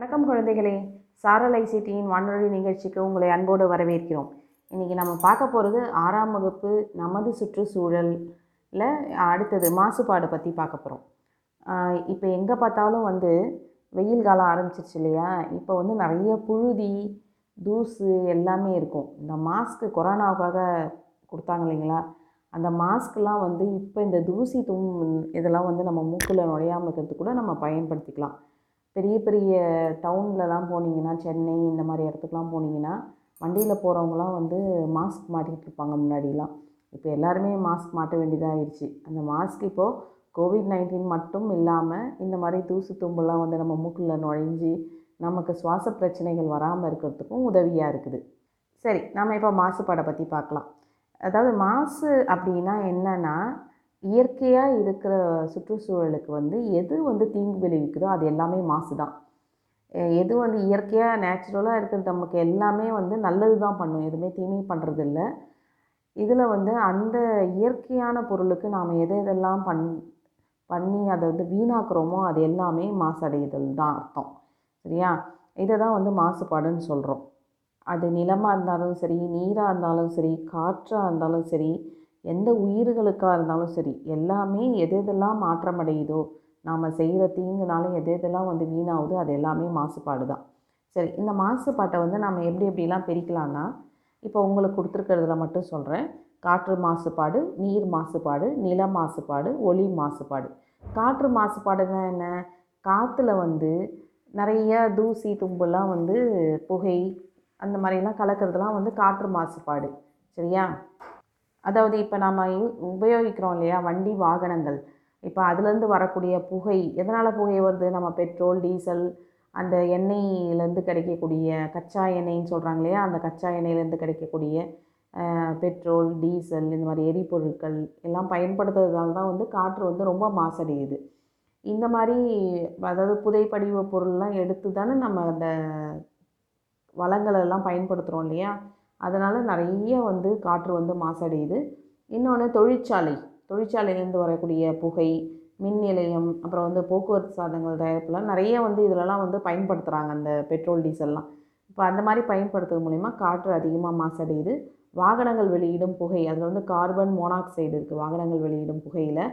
வணக்கம் குழந்தைகளே. சாரலை சிட்டியின் வானொலி நிகழ்ச்சிக்கு உங்களை அன்போடு வரவேற்கிறோம். இன்றைக்கி நம்ம பார்க்க போகிறது ஆறாம் வகுப்பு நமது சுற்றுச்சூழலில் அடுத்தது மாசுபாடு பற்றி பார்க்க போகிறோம் இப்போ எங்கே பார்த்தாலும் வந்து வெயில் காலம் ஆரம்பிச்சிருச்சு இல்லையா? இப்போ வந்து நிறைய புழுதி தூசு எல்லாமே இருக்கும். இந்த மாஸ்க்கு கொரோனாவுக்காக கொடுத்தாங்க இல்லைங்களா? அந்த மாஸ்க்லாம் வந்து இப்போ இந்த தூசி தும் இதெல்லாம் வந்து நம்ம மூக்கில் நுழையாமல் இருக்கிறது கூட நம்ம பயன்படுத்திக்கலாம். பெரிய பெரிய டவுன்லலாம் போனீங்கன்னா சென்னை இந்த மாதிரி இடத்துக்குலாம் போனீங்கன்னா வண்டியில் போகிறவங்களாம் வந்து மாஸ்க் மாட்டிகிட்டு இருப்பாங்க முன்னாடிலாம். இப்போ எல்லாருமே மாஸ்க் மாட்ட வேண்டியதாக ஆயிடுச்சு. அந்த மாஸ்க் இப்போது கோவிட் நைன்டீன் மட்டும் இல்லாமல் இந்த மாதிரி தூசு தும்பெல்லாம் வந்து நம்ம மூக்கில் நுழைஞ்சி நமக்கு சுவாச பிரச்சனைகள் வராமல் இருக்கிறதுக்கும் உதவியாக இருக்குது. சரி நம்ம இப்போ மாசுபாடை பற்றி பார்க்கலாம். அதாவது மாசு அப்படின்னா என்னென்னா இயற்கையாக இருக்கிற சுற்றுச்சூழலுக்கு வந்து எது வந்து தீங்கு விளைவிக்குதோ அது எல்லாமே மாசு தான் எது வந்து இயற்கையாக நேச்சுரலாக இருக்கிறது நமக்கு எல்லாமே வந்து நல்லது தான் பண்ணும். எதுவுமே தீமை பண்ணுறது இல்லை இதில் வந்து அந்த இயற்கையான பொருளுக்கு நாம் எது எதெல்லாம் பண் பண்ணி அதை வந்து வீணாக்குறோமோ அது எல்லாமே மாசடைதல் தான் அர்த்தம். சரியா? இதை தான் வந்து மாசுபாடுன்னு சொல்கிறோம் அது நிலமாக இருந்தாலும் சரி நீராக இருந்தாலும் சரி காற்றாக இருந்தாலும் சரி எந்த உயிர்களுக்காக இருந்தாலும் சரி எல்லாமே எது எதெல்லாம் மாற்றமடையுதோ நாம் செய்கிற தீங்குனால எது எதெல்லாம் வந்து வீணாகுதோ அது எல்லாமே மாசுபாடு தான் சரி இந்த மாசுபாட்டை வந்து நம்ம எப்படி எப்படிலாம் பிரிக்கலான்னா இப்போ உங்களுக்கு கொடுத்துருக்கிறதுல மட்டும் சொல்கிறேன் காற்று மாசுபாடு நீர் மாசுபாடு நில மாசுபாடு ஒளி மாசுபாடு. காற்று மாசுபாடுனா என்ன? காற்றுல வந்து நிறைய தூசி தும்புலாம் வந்து புகை அந்த மாதிரிலாம் கலக்கிறதுலாம் வந்து காற்று மாசுபாடு. சரியா? அதாவது இப்போ நம்ம யூ- உபயோகிக்கிறோம் இல்லையா? வண்டி வாகனங்கள். இப்போ அதுலேருந்து வரக்கூடிய புகை எதனால் புகை வருது? நம்ம பெட்ரோல் டீசல் அந்த எண்ணெயிலேருந்து கிடைக்கக்கூடிய கச்சா எண்ணெய்ன்னு சொல்கிறாங்க இல்லையா? அந்த கச்சா எண்ணெயிலேருந்து கிடைக்கக்கூடிய பெட்ரோல் டீசல் இந்த மாதிரி எரிபொருட்கள் எல்லாம் பயன்படுத்துறதுனால தான் வந்து காற்று வந்து ரொம்ப மாசடையுது. இந்த மாதிரி அதாவது புதைப்படிவ பொருள்லாம் எடுத்து தானே நம்ம அந்த வளங்களெல்லாம் பயன்படுத்துகிறோம் இல்லையா? அதனால் நிறைய வந்து காற்று வந்து மாசடையுது. இன்னொன்று தொழிற்சாலை. தொழிற்சாலையிலேருந்து வரக்கூடிய புகை மின் நிலையம் அப்புறம் வந்து போக்குவரத்து சாதனங்கள் தயாரிப்புலாம் நிறைய வந்து இதிலலாம் வந்து பயன்படுத்துகிறாங்க அந்த பெட்ரோல் டீசல்லாம். இப்போ அந்த மாதிரி பயன்படுத்துறது மூலிமா காற்று அதிகமாக மாசடையுது. வாகனங்கள் வெளியிடும் புகை அதில் வந்து கார்பன் மோனாக்சைடு இருக்குது வாகனங்கள் வெளியிடும் புகையில்.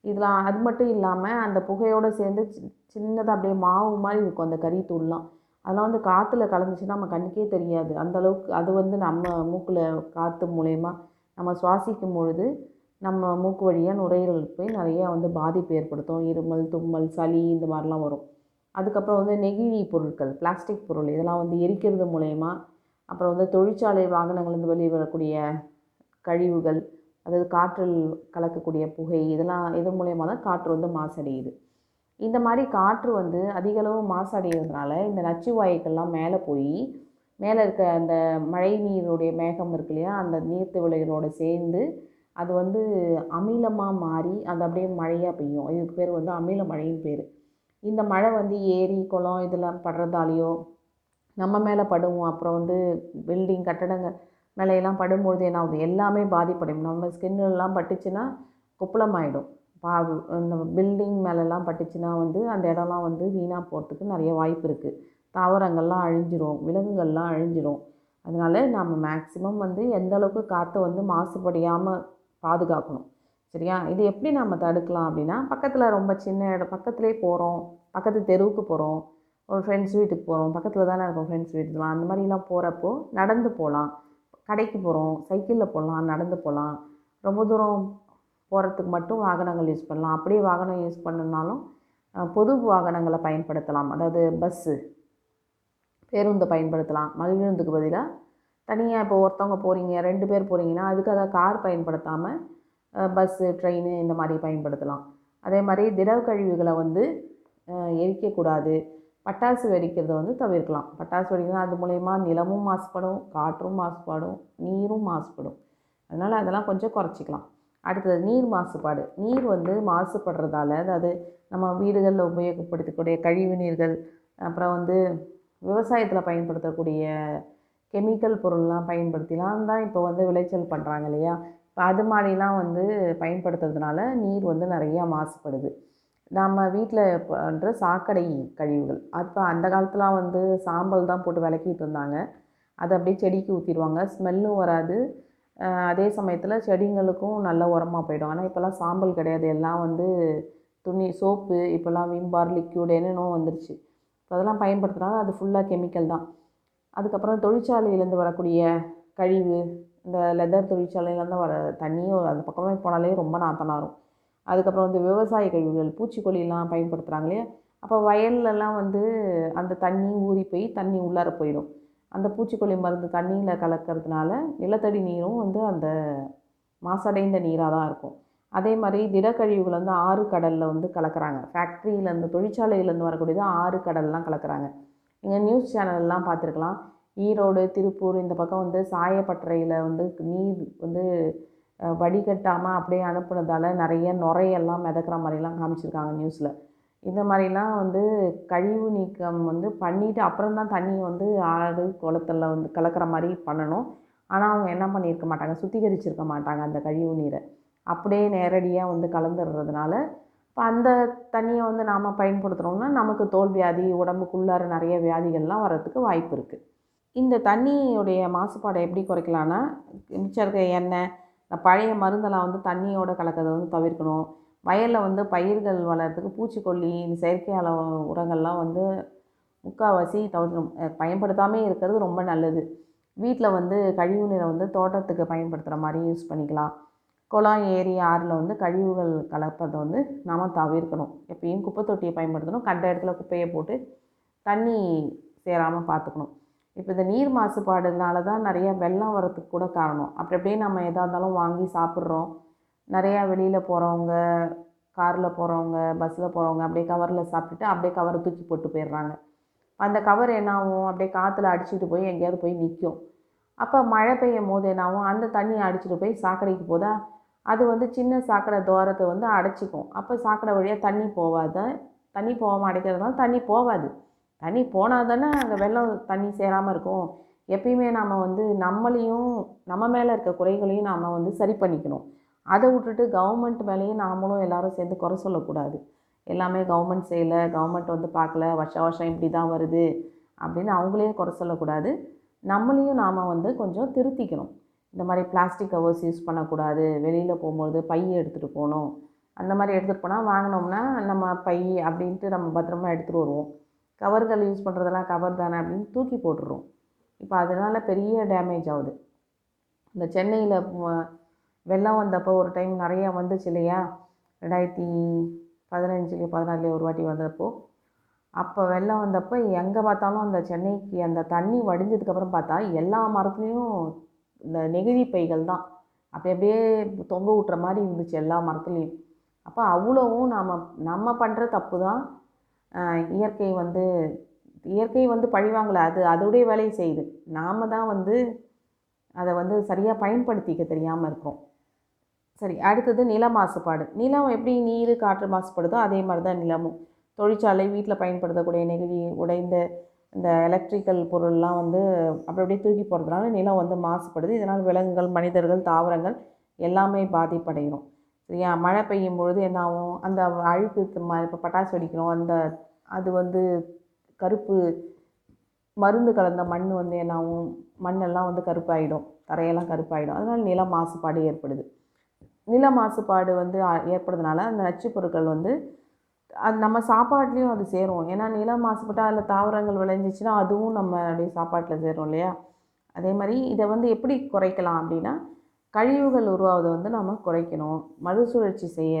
இதெல்லாம் அது மட்டும் இல்லாமல் அந்த புகையோடு சேர்ந்து சி- சின்னதாக அப்படியே மாவு மாதிரி இருக்கும் அந்த கறித்தூள்லாம் அதெல்லாம் வந்து காற்றுல கலந்துச்சுன்னா நம்ம கண்ணுக்கே தெரியாது. அந்த அளவுக்கு அது வந்து நம்ம மூக்கில் காற்று மூலயமா நம்ம சுவாசிக்கும் பொழுது நம்ம மூக்கு வழியாக நுரையீரலுக்கு போய் நிறையா வந்து பாதிப்பு ஏற்படுத்தும். இருமல் தும்மல் சளி இந்த மாதிரிலாம் வரும். அதுக்கப்புறம் வந்து நெகிழி பொருட்கள் பிளாஸ்டிக் பொருள் இதெல்லாம் வந்து எரிக்கிறது மூலயமா அப்புறம் வந்து தொழிற்சாலை வாகனங்கள்லேருந்து வெளியே வரக்கூடிய கழிவுகள் அதாவது காற்றில் கலக்கக்கூடிய புகை இதெல்லாம் இது மூலயமா தான் காற்று வந்து மாசடையுது. இந்த மாதிரி காற்று வந்து அதிகளவு மாசடைகிறதுனால இந்த நச்சு வாயுக்கள்லாம் மேலே போய் மேலே இருக்க அந்த மழை நீருடைய மேகம் இருக்கு இல்லையா அந்த நீர்த்திவளைகளோட சேர்ந்து அது வந்து அமிலமாக மாறி அது அப்படியே மழையாக பெய்யும். இதுக்கு பேர் வந்து அமில மழைன்னு பேர். இந்த மழை வந்து ஏரி குளம் இதெல்லாம் படுறதாலேயோ நம்ம மேலே படுவோம் அப்புறம் வந்து பில்டிங் கட்டடங்கள் மேலையெல்லாம் படும்பொழுது என்ன ஆகுது? எல்லாமே பாதிப்படையும். நம்ம ஸ்கின்னுலாம் பட்டுச்சுன்னா குப்பளமாயிடும் பா இந்த பில்டிங் மேலெல்லாம் பட்டுச்சுன்னா வந்து அந்த இடம்லாம் வந்து வீணாக போகிறதுக்கு நிறைய வாய்ப்பு இருக்குது தாவரங்கள்லாம் அழிஞ்சிரும் விலங்குகள்லாம் அழிஞ்சிரும். அதனால நம்ம மேக்ஸிமம் வந்து எந்த அளவுக்கு காற்றை வந்து மாசுபடியாமல் பாதுகாக்கணும். சரியா? இது எப்படி நம்ம தடுக்கலாம் அப்படின்னா பக்கத்தில் ரொம்ப சின்ன இடம் பக்கத்துலேயே போகிறோம் பக்கத்து தெருவுக்கு போகிறோம் ஒரு ஃப்ரெண்ட்ஸ் வீட்டுக்கு போகிறோம் பக்கத்தில் தானே இருக்கும் ஃப்ரெண்ட்ஸ் வீட்டுக்குலாம் அந்த மாதிரிலாம் போகிறப்போ நடந்து போகலாம். கடைக்கு போகிறோம் சைக்கிளில் போகலாம் நடந்து போகலாம். ரொம்ப தூரம் போகிறதுக்கு மட்டும் வாகனங்கள் யூஸ் பண்ணலாம். அப்படியே வாகனம் யூஸ் பண்ணணுனாலும் பொது வாகனங்களை பயன்படுத்தலாம். அதாவது பஸ்ஸு பேருந்தை பயன்படுத்தலாம். மகிழுந்துக்கு பதிலாக தனியாக இப்போ ஒருத்தவங்க போகிறீங்க ரெண்டு பேர் போகிறீங்கன்னா அதுக்காக கார் பயன்படுத்தாமல் பஸ்ஸு ட்ரெயின் இந்த மாதிரி பயன்படுத்தலாம். அதே மாதிரி திடவ கழிவுகளை வந்து எரிக்கக்கூடாது. பட்டாசு வெடிக்கிறத வந்து தவிர்க்கலாம். பட்டாசு வெடிக்கிறது அது மூலயமா நிலமும் மாசுபடும் காற்றும் மாசுபடும் நீரும் மாசுபடும். அதனால் அதெல்லாம் கொஞ்சம் குறைச்சிக்கலாம். அடுத்தது நீர் மாசுபாடு. நீர் வந்து மாசுபடுறதால அதாவது நம்ம வீடுகளில் உபயோகப்படுத்தக்கூடிய கழிவு நீர்கள் அப்புறம் வந்து விவசாயத்தில் பயன்படுத்தக்கூடிய கெமிக்கல் பொருள்லாம் பயன்படுத்திலாம் தான் இப்போ வந்து விளைச்சல் பண்ணுறாங்க இல்லையா? இப்போ அது மாதிரிலாம் வந்து பயன்படுத்துறதுனால நீர் வந்து நிறையா மாசுபடுது. நம்ம வீட்டில் பண்ணுற சாக்கடை கழிவுகள் அப்போ அந்த காலத்துலாம் வந்து சாம்பல் தான் போட்டு விளக்கிட்டு இருந்தாங்க. அதை அப்படியே செடிக்கு ஊற்றிடுவாங்க ஸ்மெல்லும் வராது. அதே சமயத்தில் செடிங்களுக்கும் நல்ல உரமாக போயிடும். ஆனால் இப்போல்லாம் சாம்பல் கிடையாது. எல்லாம் வந்து துணி சோப்பு இப்போல்லாம் விம் பார் லிக்யூட் என்னென்னோ வந்துருச்சு. இப்போ அதெல்லாம் பயன்படுத்துனால அது ஃபுல்லாக கெமிக்கல் தான். அதுக்கப்புறம் தொழிற்சாலையிலேருந்து வரக்கூடிய கழிவு இந்த லெதர் தொழிற்சாலையிலேருந்து வர தண்ணியும் அந்த பக்கமே போனாலே ரொம்ப நாத்தனாரும் வரும் அதுக்கப்புறம் வந்து விவசாய கழிவுகள் பூச்சிக்கொல்லிலாம் பயன்படுத்துகிறாங்க இல்லையா? அப்போ வயல்லலாம் வந்து அந்த தண்ணி ஊறி போய் தண்ணி உள்ளார போயிடும். அந்த பூச்சிக்கொல்லி மருந்து தண்ணியில் கலக்கிறதுனால நிலத்தடி நீரும் வந்து அந்த மாசடைந்த நீராக தான் இருக்கும். அதே மாதிரி திடக்கழிவுகள் வந்து ஆறு கடலில் வந்து கலக்கிறாங்க. ஃபேக்ட்ரியிலேருந்து தொழிற்சாலையிலேருந்து வரக்கூடியது ஆறு கடல்லாம் கலக்கிறாங்க. நீங்கள் நியூஸ் சேனல்லாம் பார்த்துருக்கலாம். ஈரோடு திருப்பூர் இந்த பக்கம் வந்து சாயப்பட்டறையில் வந்து நீர் வந்து வடிகட்டாமல் அப்படியே அனுப்புனதால நிறைய நுரையெல்லாம் மிதக்கிற மாதிரிலாம் காமிச்சிருக்காங்க நியூஸில் இந்த மாதிரிலாம் வந்து கழிவு நீக்கம் வந்து பண்ணிவிட்டு அப்புறம் தான் தண்ணி வந்து ஆறு குளத்துல வந்து கலக்கிற மாதிரி பண்ணணும். ஆனால் அவங்க என்ன பண்ணியிருக்க மாட்டாங்க? சுத்திகரிச்சிருக்க மாட்டாங்க அந்த கழிவு நீரை. அப்படியே நேரடியாக வந்து கலந்துடுறதுனால இப்போ அந்த தண்ணியை வந்து நாம் பயன்படுத்துகிறோம்னா நமக்கு தோல் வியாதி உடம்புக்குள்ளார நிறைய வியாதிகள்லாம் வர்றதுக்கு வாய்ப்பு இருக்குது இந்த தண்ணியுடைய மாசுபாடை எப்படி குறைக்கலான்னா மிச்சம் இருக்க எண்ணெய் பழைய மருந்தெல்லாம் வந்து தண்ணியோட கலக்கிறத வந்து தவிர்க்கணும். வயலில் வந்து பயிர்கள் வளர்கிறதுக்கு பூச்சிக்கொல்லி இந்த செயற்கை அளவு உரங்கள்லாம் வந்து முக்கால்வாசி தவிர பயன்படுத்தாமே இருக்கிறது ரொம்ப நல்லது. வீட்டில் வந்து கழிவு நீரை வந்து தோட்டத்துக்கு பயன்படுத்துகிற மாதிரி யூஸ் பண்ணிக்கலாம். குளம் ஏரி ஆறில் வந்து கழிவுகள் கலப்பதை வந்து நாம் தவிர்க்கணும். எப்பயும் குப்பை தொட்டியை பயன்படுத்தணும். கண்ட இடத்துல குப்பையை போட்டு தண்ணி சேராமல் பார்த்துக்கணும் இப்போ இந்த நீர் மாசுபாடுனால தான் நிறைய வெள்ளம் வரத்துக்கு கூட காரணம். அப்படி அப்படியே நம்ம எதாக இருந்தாலும் வாங்கி சாப்பிட்றோம். நிறையா வெளியில் போகிறவங்க காரில் போகிறவங்க பஸ்ஸில் போகிறவங்க அப்படியே கவரில் சாப்பிட்டுட்டு அப்படியே கவரை தூக்கி போட்டு போயிடுறாங்க. அந்த கவர் என்னாகும்? அப்படியே காற்றுல அடிச்சுட்டு போய் எங்கேயாவது போய் நிற்கும் அப்போ மழை பெய்யும் போது என்னாகும்? அந்த தண்ணியை அடிச்சுட்டு போய் சாக்கடைக்கு போதா? அது வந்து சின்ன சாக்கடை துவாரத்தை வந்து அடைச்சிக்கும். அப்போ சாக்கடை வழியாக தண்ணி போகாத தண்ணி போகாமல் அடைக்கிறதுனால தண்ணி போகாது. தண்ணி போனால் தானே அங்கே வெள்ளம் தண்ணி சேராமல் இருக்கும். எப்பயுமே நாம் வந்து நம்மளையும் நம்ம மேலே இருக்க குறைகளையும் நாம் வந்து சரி பண்ணிக்கணும். அதை விட்டுட்டு கவர்மெண்ட் மேலேயும் நாமளும் எல்லோரும் சேர்ந்து குறை சொல்லக்கூடாது. எல்லாமே கவர்மெண்ட் செய்யலை கவர்மெண்ட் வந்து பார்க்கல வருஷம் வருஷம் இப்படி தான் வருது அப்படின்னு அவங்களையும் குறை சொல்லக்கூடாது. நம்மளையும் நாம் வந்து கொஞ்சம் திருத்திக்கணும். இந்த மாதிரி பிளாஸ்டிக் கவர்ஸ் யூஸ் பண்ணக்கூடாது. வெளியில் போகும்போது பையை எடுத்துகிட்டு போகணும். அந்த மாதிரி எடுத்துகிட்டு போனால் வாங்கினோம்னா நம்ம பை அப்படின்ட்டு நம்ம பத்திரமா எடுத்துகிட்டு வருவோம். கவர்கள் யூஸ் பண்ணுறதெல்லாம் கவர் தானே அப்படின்னு தூக்கி போட்டுடுறோம். இப்போ அதனால் பெரிய டேமேஜ் ஆகுது. இந்த சென்னையில் வெள்ளம் வந்தப்போ ஒரு டைம் நிறையா வந்துச்சு இல்லையா? ரெண்டாயிரத்தி பதினஞ்சுக்கு பதினாலில் ஒரு வாட்டி வந்தப்போ. அப்போ வெள்ளம் வந்தப்போ எங்கே பார்த்தாலும் அந்த சென்னைக்கு அந்த தண்ணி வடிஞ்சதுக்கப்புறம் பார்த்தா எல்லா மரத்துலேயும் இந்த நெகிழி பைகள் தான். அப்படி அப்படியே தொங்க விட்டுற மாதிரி இருந்துச்சு எல்லா மரத்துலேயும். அப்போ அவ்வளோவும் நாம் நம்ம பண்ணுற தப்பு தான் இயற்கை வந்து இயற்கை வந்து பழிவாங்கலை அது அதோடைய வேலையை செய்யுது. நாம் தான் வந்து அதை வந்து சரியாக பயன்படுத்திக்க தெரியாமல் இருக்கோம் சரி அடுத்தது நில மாசுபாடு. நிலம் எப்படி நீர் காற்று மாசுபடுதோ அதே மாதிரி தான் நிலமும். தொழிற்சாலை வீட்டில் பயன்படுத்தக்கூடிய நெகிழி உடைந்த இந்த எலக்ட்ரிக்கல் பொருள்லாம் வந்து அப்படி அப்படியே தூக்கி போடுறதுனால நிலம் வந்து மாசுபடுது. இதனால் விலங்குகள் மனிதர்கள் தாவரங்கள் எல்லாமே பாதிப்படைகிறோம் சரியா? மழை பெய்யும் பொழுது என்ன ஆகும்? அந்த அழுக்கு ம இப்போ பட்டாசு வெடிக்கிறோம். அந்த அது வந்து கருப்பு மருந்து கலந்த மண் வந்து என்ன ஆகும்? மண்ணெல்லாம் வந்து கருப்பாயிடும். தரையெல்லாம் கருப்பாயிடும். அதனால் நிலம் மாசுபாடு ஏற்படுது. நில மாசுபாடு வந்து ஏற்படுறதுனால அந்த நச்சுப் பொருட்கள் வந்து அது நம்ம சாப்பாட்லேயும் அது சேரும். ஏன்னா நிலம் மாசுபட்டால் அதில் தாவரங்கள் விளைஞ்சிச்சுன்னா அதுவும் நம்ம அப்படியே சாப்பாட்டில் சேரும் இல்லையா? அதே மாதிரி இதை வந்து எப்படி குறைக்கலாம் அப்படின்னா கழிவுகள் உருவாவதை வந்து நம்ம குறைக்கணும். மறுசுழற்சி செய்ய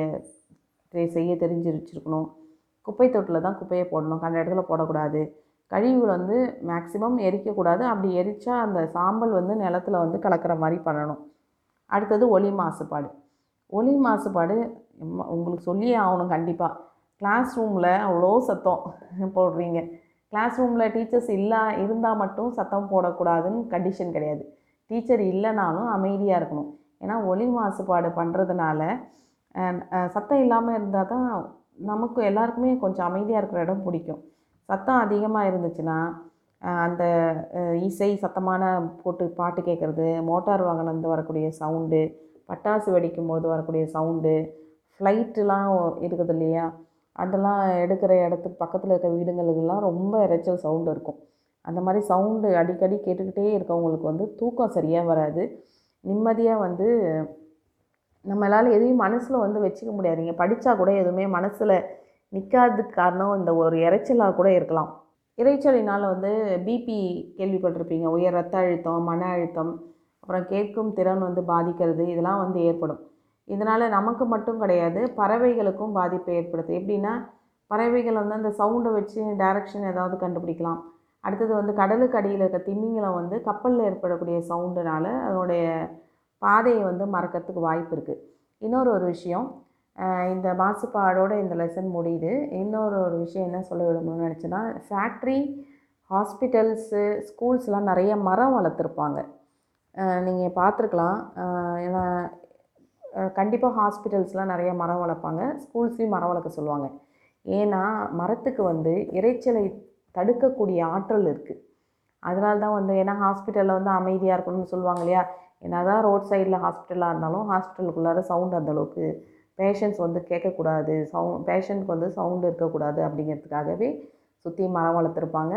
செய்ய தெரிஞ்சு வச்சுருக்கணும் குப்பை தொட்டில் தான் குப்பையை போடணும். கண்ட இடத்துல போடக்கூடாது. கழிவுகள் வந்து மேக்ஸிமம் எரிக்கக்கூடாது. அப்படி எரிச்சா அந்த சாம்பல் வந்து நிலத்துல வந்து கலக்கிற மாதிரி பண்ணணும். அடுத்தது ஒளி மாசுபாடு. ஒலி மாசுபாடு உங்களுக்கு சொல்லியே ஆகணும் கண்டிப்பாக கிளாஸ் ரூமில் அவ்வளோ சத்தம் போடுறீங்க. கிளாஸ் ரூமில் டீச்சர்ஸ் இல்லா இருந்தால் மட்டும் சத்தம் போடக்கூடாதுன்னு கண்டிஷன் கிடையாது. டீச்சர் இல்லைனாலும் அமைதியாக இருக்கணும். ஏன்னா ஒலி மாசுபாடு பண்ணுறதுனால சத்தம் இல்லாமல் இருந்தால் தான் நமக்கு எல்லாருக்குமே கொஞ்சம் அமைதியாக இருக்கிற இடம் பிடிக்கும். சத்தம் அதிகமாக இருந்துச்சுன்னா அந்த இசை சத்தமான போட்டு பாட்டு கேட்குறது மோட்டார் வாகனந்து வரக்கூடிய சவுண்டு பட்டாசு வெடிக்கும் போது வரக்கூடிய சவுண்டு ஃப்ளைட்டுலாம் இருக்குது இல்லையா? அதெல்லாம் எடுக்கிற இடத்துக்கு பக்கத்தில் இருக்க வீடுங்களுக்கெல்லாம் ரொம்ப இரைச்சல் சவுண்டு இருக்கும். அந்த மாதிரி சவுண்டு அடிக்கடி கேட்டுக்கிட்டே இருக்கவங்களுக்கு வந்து தூக்கம் சரியாக வராது. நிம்மதியாக வந்து நம்மளால் எதையும் மனசில் வந்து வச்சுக்க முடியாதுங்க படித்தா கூட எதுவுமே மனசில் நிற்காததுக்கு காரணம் இந்த ஒரு இரைச்சலாக கூட இருக்கலாம். இரைச்சலினால் வந்து பிபி கேள்விப்பட்டிருப்பீங்க. உயர் ரத்த அழுத்தம் மன அழுத்தம் அப்புறம் கேட்கும் திறன் வந்து பாதிக்கிறது இதெல்லாம் வந்து ஏற்படும். இதனால் நமக்கு மட்டும் கிடையாது பறவைகளுக்கும் பாதிப்பை ஏற்படுது எப்படின்னா பறவைகள் வந்து அந்த சவுண்டை வச்சு டைரக்ஷன் ஏதாவது கண்டுபிடிக்கலாம். அடுத்தது வந்து கடலுக்கு அடியில் இருக்க திமிங்கலம் வந்து கப்பலில் ஏற்படக்கூடிய சவுண்டுனால அதனுடைய பாதையை வந்து மறக்கிறதுக்கு வாய்ப்பு இருக்குது இன்னொரு ஒரு விஷயம் இந்த மாசுபாடோட இந்த லெசன் முடியுது. இன்னொரு ஒரு விஷயம் என்ன சொல்ல விரும்பணும்னு நினச்சேன்னா ஃபேக்ட்ரி ஹாஸ்பிட்டல்ஸு ஸ்கூல்ஸ்லாம் நிறைய மரம் வளர்த்துருப்பாங்க. நீங்கள் பார்த்துருக்கலாம். ஏன்னா கண்டிப்பாக ஹாஸ்பிட்டல்ஸ்லாம் நிறைய மரம் வளர்ப்பாங்க. ஸ்கூல்ஸ்லேயும் மரம் வளர்க்க சொல்லுவாங்க. ஏன்னா மரத்துக்கு வந்து இரைச்சலை தடுக்கக்கூடிய ஆற்றல் இருக்குது அதனால தான் வந்து ஏன்னா ஹாஸ்பிட்டலில் வந்து அமைதியாக இருக்கணும்னு சொல்லுவாங்க இல்லையா? என்ன தான் ரோட் சைடில் ஹாஸ்பிட்டலாக இருந்தாலும் ஹாஸ்பிட்டலுக்குள்ளார சவுண்ட் அந்தளவுக்கு பேஷண்ட்ஸ் வந்து கேட்கக்கூடாது. சவு பேஷண்ட்க்கு வந்து சவுண்டு இருக்கக்கூடாது அப்படிங்கிறதுக்காகவே சுற்றி மரம் வளர்த்துருப்பாங்க.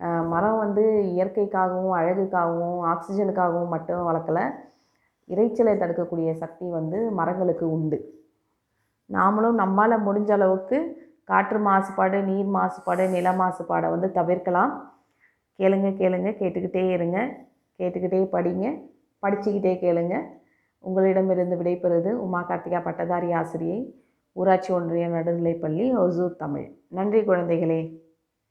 மரம் வந்து இயற்கைக்காகவும் அழகுக்காகவும் ஆக்சிஜனுக்காகவும் மட்டும் வளர்க்கலை. இரைச்சலை தடுக்கக்கூடிய சக்தி வந்து மரங்களுக்கு உண்டு. நாமளும் நம்மால் முடிஞ்ச அளவுக்கு காற்று மாசுபாடு நீர் மாசுபாடு நில மாசுபாடை வந்து தவிர்க்கலாம். கேளுங்க கேளுங்க கேட்டுக்கிட்டே இருங்க. கேட்டுக்கிட்டே படிங்க. படிச்சுக்கிட்டே கேளுங்க. உங்களிடமிருந்து விடைபெறுவது உமா கார்த்திகா பட்டதாரி ஆசிரியை ஊராட்சி ஒன்றிய நடுநிலைப்பள்ளி ஒசூர் தமிழ். நன்றி குழந்தைகளே.